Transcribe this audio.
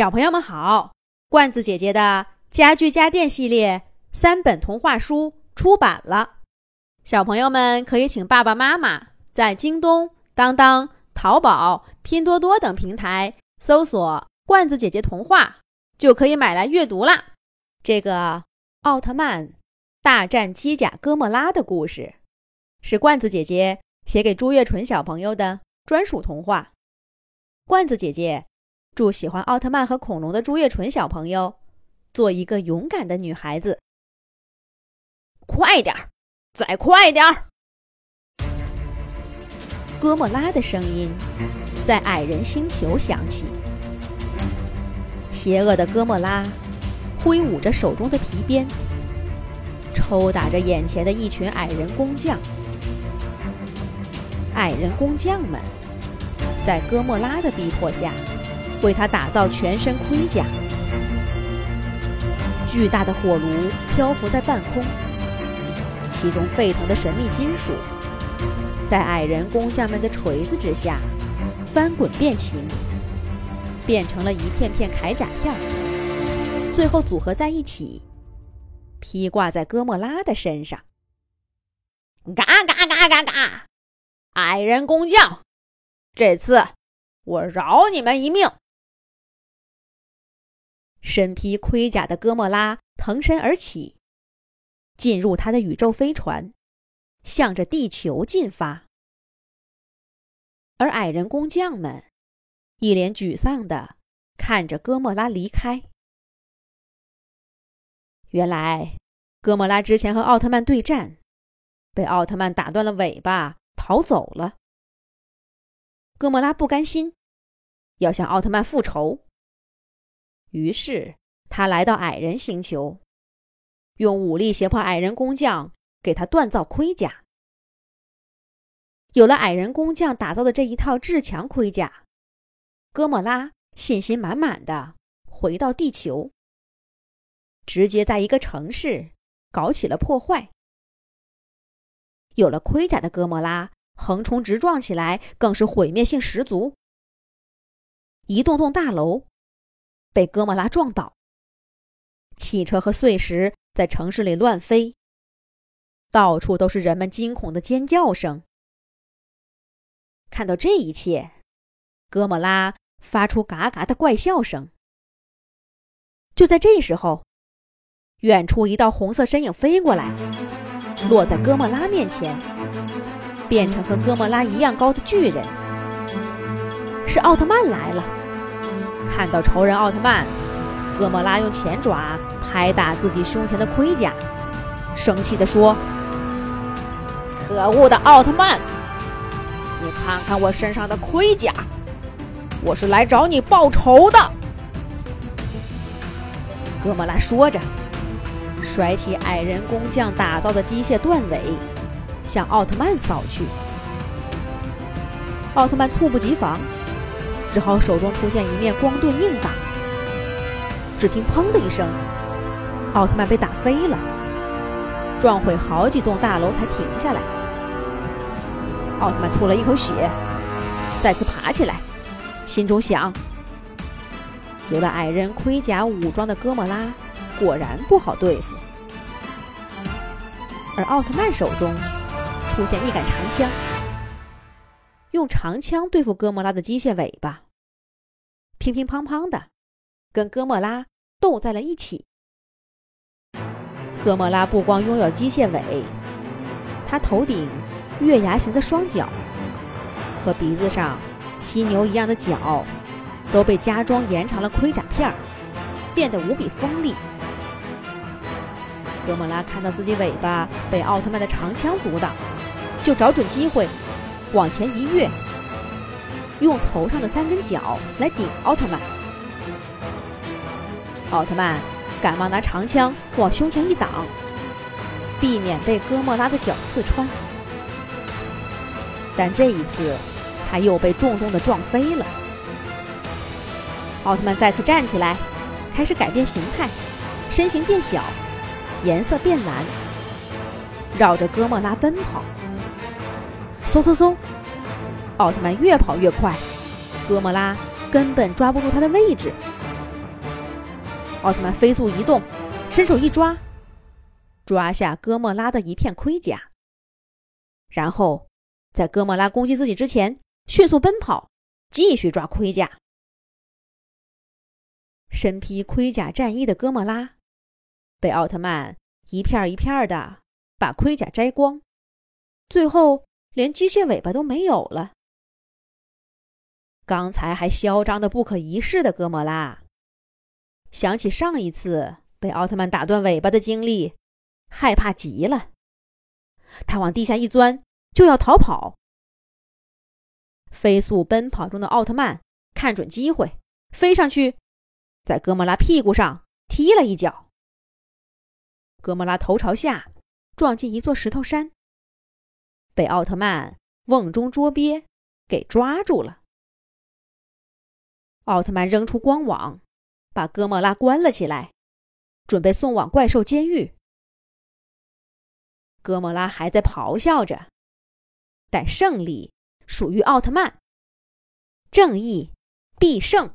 小朋友们好，罐子姐姐的家具家电系列三本童话书出版了，小朋友们可以请爸爸妈妈在京东、当当、淘宝、拼多多等平台搜索“罐子姐姐童话”，就可以买来阅读啦。这个奥特曼大战机甲哥莫拉的故事，是罐子姐姐写给朱月纯小朋友的专属童话。罐子姐姐。祝喜欢奥特曼和恐龙的朱月纯小朋友做一个勇敢的女孩子。快点儿，再快点儿！哥莫拉的声音在矮人星球响起。邪恶的哥莫拉挥舞着手中的皮鞭，抽打着眼前的一群矮人工匠。矮人工匠们在哥莫拉的逼迫下。为他打造全身盔甲，巨大的火炉漂浮在半空，其中沸腾的神秘金属，在矮人工匠们的锤子之下翻滚变形，变成了一片片铠甲片儿，最后组合在一起，披挂在哥莫拉的身上。嘎嘎嘎嘎嘎！矮人工匠，这次我饶你们一命！身披盔甲的哥莫拉腾身而起，进入他的宇宙飞船，向着地球进发。而矮人工匠们一脸沮丧的看着哥莫拉离开。原来，哥莫拉之前和奥特曼对战，被奥特曼打断了尾巴，逃走了。哥莫拉不甘心，要向奥特曼复仇。于是，他来到矮人星球，用武力胁迫矮人工匠给他锻造盔甲。有了矮人工匠打造的这一套至强盔甲，哥莫拉信心满满的回到地球，直接在一个城市搞起了破坏。有了盔甲的哥莫拉横冲直撞起来，更是毁灭性十足。一栋栋大楼。被哥莫拉撞倒，汽车和碎石在城市里乱飞，到处都是人们惊恐的尖叫声。看到这一切，哥莫拉发出嘎嘎的怪笑声。就在这时候，远处一道红色身影飞过来，落在哥莫拉面前，变成和哥莫拉一样高的巨人，是奥特曼来了。看到仇人奥特曼，哥莫拉用前爪拍打自己胸前的盔甲，生气地说：“可恶的奥特曼，你看看我身上的盔甲，我是来找你报仇的。”哥莫拉说着，甩起矮人工匠打造的机械断尾，向奥特曼扫去。奥特曼猝不及防。只好手中出现一面光盾硬挡。只听“砰”的一声，奥特曼被打飞了，撞毁好几栋大楼才停下来。奥特曼吐了一口血，再次爬起来，心中想：有了矮人盔甲武装的哥莫拉，果然不好对付。而奥特曼手中出现一杆长枪。用长枪对付哥莫拉的机械尾巴，乒乒乓乓的，跟哥莫拉斗在了一起。哥莫拉不光拥有机械尾，他头顶月牙形的双脚和鼻子上犀牛一样的角，都被加装延长了盔甲片儿，变得无比锋利。哥莫拉看到自己尾巴被奥特曼的长枪阻挡，就找准机会。往前一跃，用头上的三根角来顶奥特曼。奥特曼赶忙拿长枪往胸前一挡，避免被哥莫拉的脚刺穿。但这一次，他又被重重的撞飞了。奥特曼再次站起来，开始改变形态，身形变小，颜色变蓝，绕着哥莫拉奔跑。嗖嗖嗖！奥特曼越跑越快，哥莫拉根本抓不住他的位置。奥特曼飞速移动，伸手一抓，抓下哥莫拉的一片盔甲，然后在哥莫拉攻击自己之前，迅速奔跑，继续抓盔甲。身披盔甲战衣的哥莫拉，被奥特曼一片一片的把盔甲摘光，最后连机械尾巴都没有了。刚才还嚣张的不可一世的哥莫拉，想起上一次被奥特曼打断尾巴的经历，害怕极了。他往地下一钻，就要逃跑。飞速奔跑中的奥特曼看准机会，飞上去。在哥莫拉屁股上踢了一脚，哥莫拉头朝下撞进一座石头山，被奥特曼瓮中捉鳖给抓住了。奥特曼扔出光网，把哥莫拉关了起来，准备送往怪兽监狱。哥莫拉还在咆哮着，但胜利属于奥特曼，正义必胜。